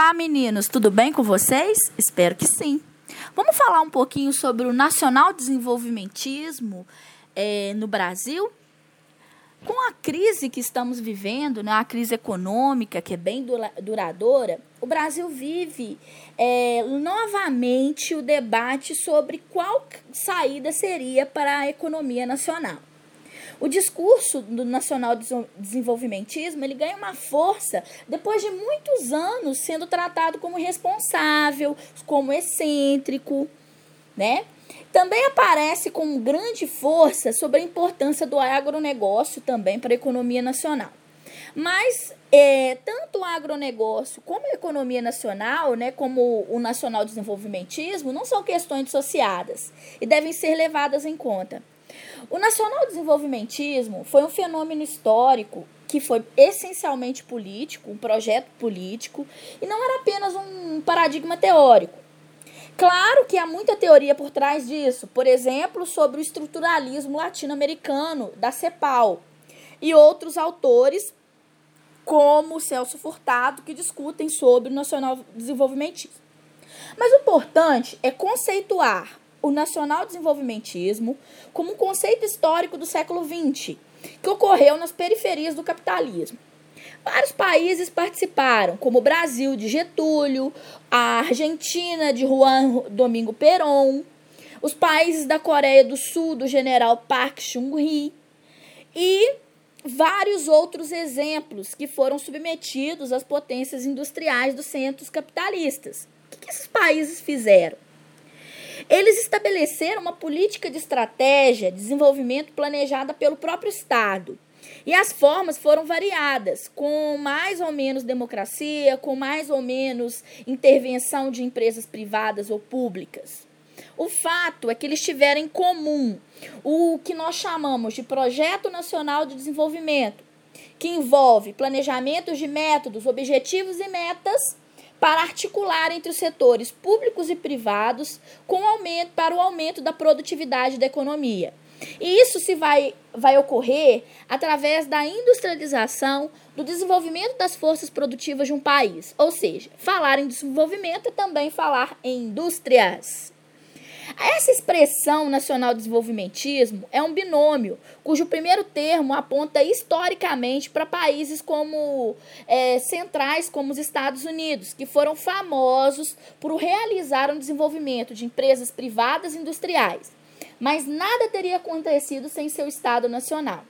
Olá, meninos, tudo bem com vocês? Espero que sim. Vamos falar um pouquinho sobre o nacional desenvolvimentismo é, no Brasil? Com a crise que estamos vivendo, né, a crise econômica, que é bem duradoura, o Brasil vive é, novamente o debate sobre qual saída seria para a economia nacional. O discurso do nacional desenvolvimentismo ele ganha uma força depois de muitos anos sendo tratado como responsável, como excêntrico, né? Também aparece com grande força sobre a importância do agronegócio também para a economia nacional. Mas é, tanto o agronegócio como a economia nacional, né, como o nacional desenvolvimentismo, não são questões dissociadas e devem ser levadas em conta. O nacional desenvolvimentismo foi um fenômeno histórico que foi essencialmente político, um projeto político, e não era apenas um paradigma teórico. Claro que há muita teoria por trás disso, por exemplo, sobre o estruturalismo latino-americano da CEPAL e outros autores, como Celso Furtado, que discutem sobre o nacional desenvolvimentismo. Mas o importante é conceituar o nacional desenvolvimentismo como um conceito histórico do século XX, que ocorreu nas periferias do capitalismo. Vários países participaram, como o Brasil de Getúlio, a Argentina de Juan Domingo Perón, os países da Coreia do Sul do general Park Chung-hee e vários outros exemplos que foram submetidos às potências industriais dos centros capitalistas. O que esses países fizeram? Eles estabeleceram uma política de estratégia de desenvolvimento planejada pelo próprio Estado. E as formas foram variadas, com mais ou menos democracia, com mais ou menos intervenção de empresas privadas ou públicas. O fato é que eles tiveram em comum o que nós chamamos de Projeto Nacional de Desenvolvimento, que envolve planejamentos de métodos, objetivos e metas para articular entre os setores públicos e privados com aumento para o aumento da produtividade da economia. E isso se vai, vai ocorrer através da industrialização, do desenvolvimento das forças produtivas de um país. Ou seja, falar em desenvolvimento é também falar em indústrias. Essa expressão nacional desenvolvimentismo é um binômio, cujo primeiro termo aponta historicamente para países como é, centrais, como os Estados Unidos, que foram famosos por realizar um desenvolvimento de empresas privadas industriais. Mas nada teria acontecido sem seu Estado Nacional.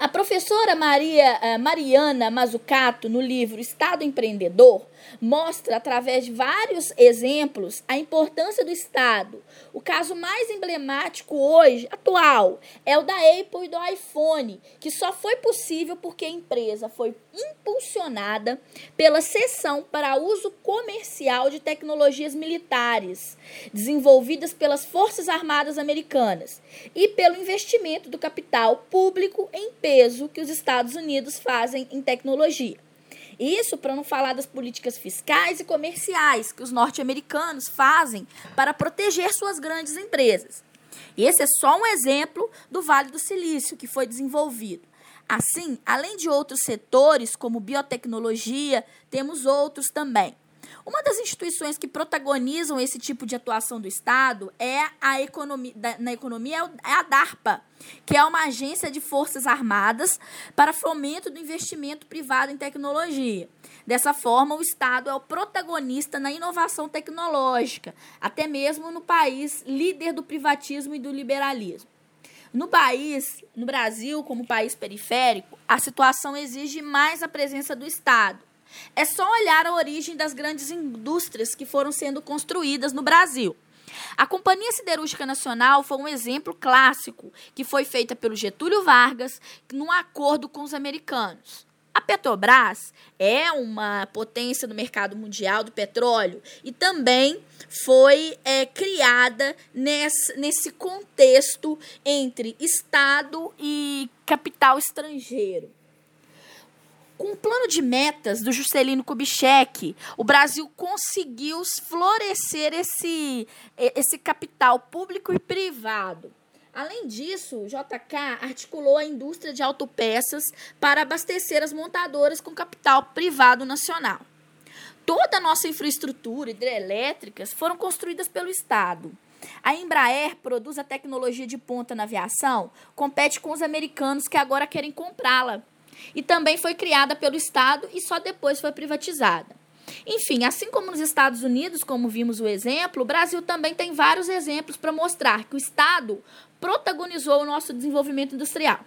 A professora Maria, uh, Mariana Mazzucato, no livro Estado Empreendedor, mostra, através de vários exemplos, a importância do Estado. O caso mais emblemático hoje, atual, é o da Apple e do iPhone, que só foi possível porque a empresa foi impulsionada pela cessão para uso comercial de tecnologias militares desenvolvidas pelas Forças Armadas Americanas e pelo investimento do capital público em peso que os Estados Unidos fazem em tecnologia. Isso para não falar das políticas fiscais e comerciais que os norte-americanos fazem para proteger suas grandes empresas. Esse é só um exemplo do Vale do Silício que foi desenvolvido. Assim, além de outros setores como biotecnologia, temos outros também. Uma das instituições que protagonizam esse tipo de atuação do Estado é a economia, na economia é a DARPA, que é uma agência de forças armadas para fomento do investimento privado em tecnologia. Dessa forma, o Estado é o protagonista na inovação tecnológica, até mesmo no país líder do privatismo e do liberalismo. No país, no Brasil, como país periférico, a situação exige mais a presença do Estado. É só olhar a origem das grandes indústrias que foram sendo construídas no Brasil. A Companhia Siderúrgica Nacional foi um exemplo clássico que foi feita pelo Getúlio Vargas num acordo com os americanos. A Petrobras é uma potência no mercado mundial do petróleo e também foi é, criada nesse, nesse contexto entre Estado e capital estrangeiro. Com o plano de metas do Juscelino Kubitschek, o Brasil conseguiu florescer esse, esse capital público e privado. Além disso, o JK articulou a indústria de autopeças para abastecer as montadoras com capital privado nacional. Toda a nossa infraestrutura hidrelétricas foram construídas pelo Estado. A Embraer produz a tecnologia de ponta na aviação, compete com os americanos que agora querem comprá-la. E também foi criada pelo Estado e só depois foi privatizada. Enfim, assim como nos Estados Unidos, como vimos o exemplo, o Brasil também tem vários exemplos para mostrar que o Estado protagonizou o nosso desenvolvimento industrial.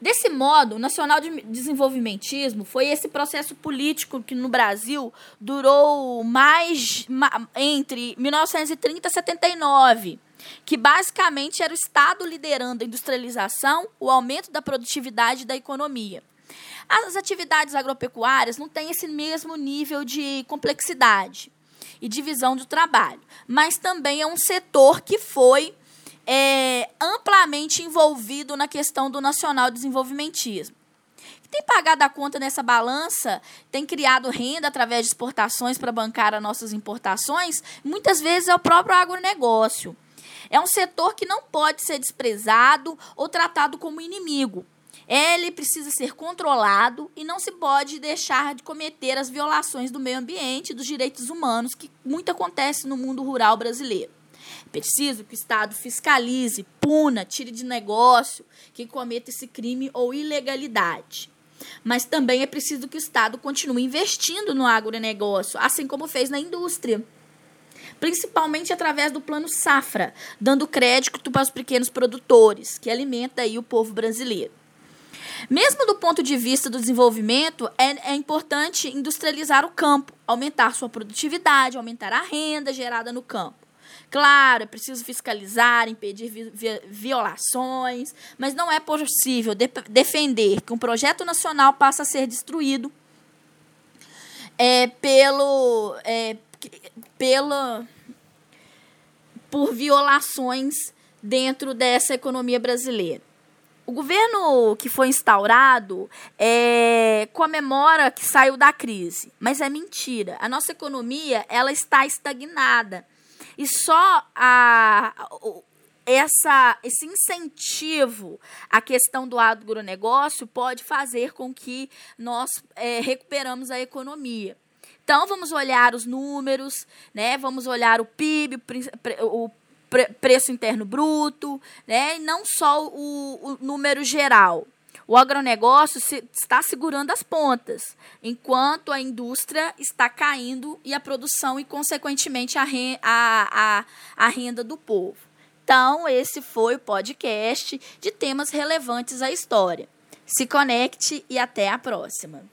Desse modo, o nacional de desenvolvimentismo foi esse processo político que no Brasil durou mais entre 1930 e 79, que basicamente era o Estado liderando a industrialização, o aumento da produtividade da economia. As atividades agropecuárias não têm esse mesmo nível de complexidade e divisão do trabalho, mas também é um setor que foi é, amplamente envolvido na questão do nacional desenvolvimentismo. Tem pagado a conta nessa balança, tem criado renda através de exportações para bancar as nossas importações, muitas vezes é o próprio agronegócio. É um setor que não pode ser desprezado ou tratado como inimigo. Ele precisa ser controlado e não se pode deixar de cometer as violações do meio ambiente dos direitos humanos que muito acontece no mundo rural brasileiro. Preciso que o Estado fiscalize, puna, tire de negócio quem cometa esse crime ou ilegalidade. Mas também é preciso que o Estado continue investindo no agronegócio, assim como fez na indústria. Principalmente através do plano Safra, dando crédito para os pequenos produtores, que alimenta aí o povo brasileiro. Mesmo do ponto de vista do desenvolvimento, é, é importante industrializar o campo, aumentar sua produtividade, aumentar a renda gerada no campo. Claro, é preciso fiscalizar, impedir vi violações, mas não é possível de defender que um projeto nacional passe a ser destruído é, pelo, é, por violações dentro dessa economia brasileira. O governo que foi instaurado é, comemora que saiu da crise, mas é mentira. A nossa economia ela está estagnada. E só a, essa, esse incentivo à questão do agronegócio pode fazer com que nós é, recuperamos a economia. Então, vamos olhar os números, né? vamos olhar o PIB, o preço interno bruto, né? e não só o, o número geral. O agronegócio se, está segurando as pontas, enquanto a indústria está caindo e a produção e, consequentemente, a, re, a, a, a renda do povo. Então, esse foi o podcast de temas relevantes à história. Se conecte e até a próxima.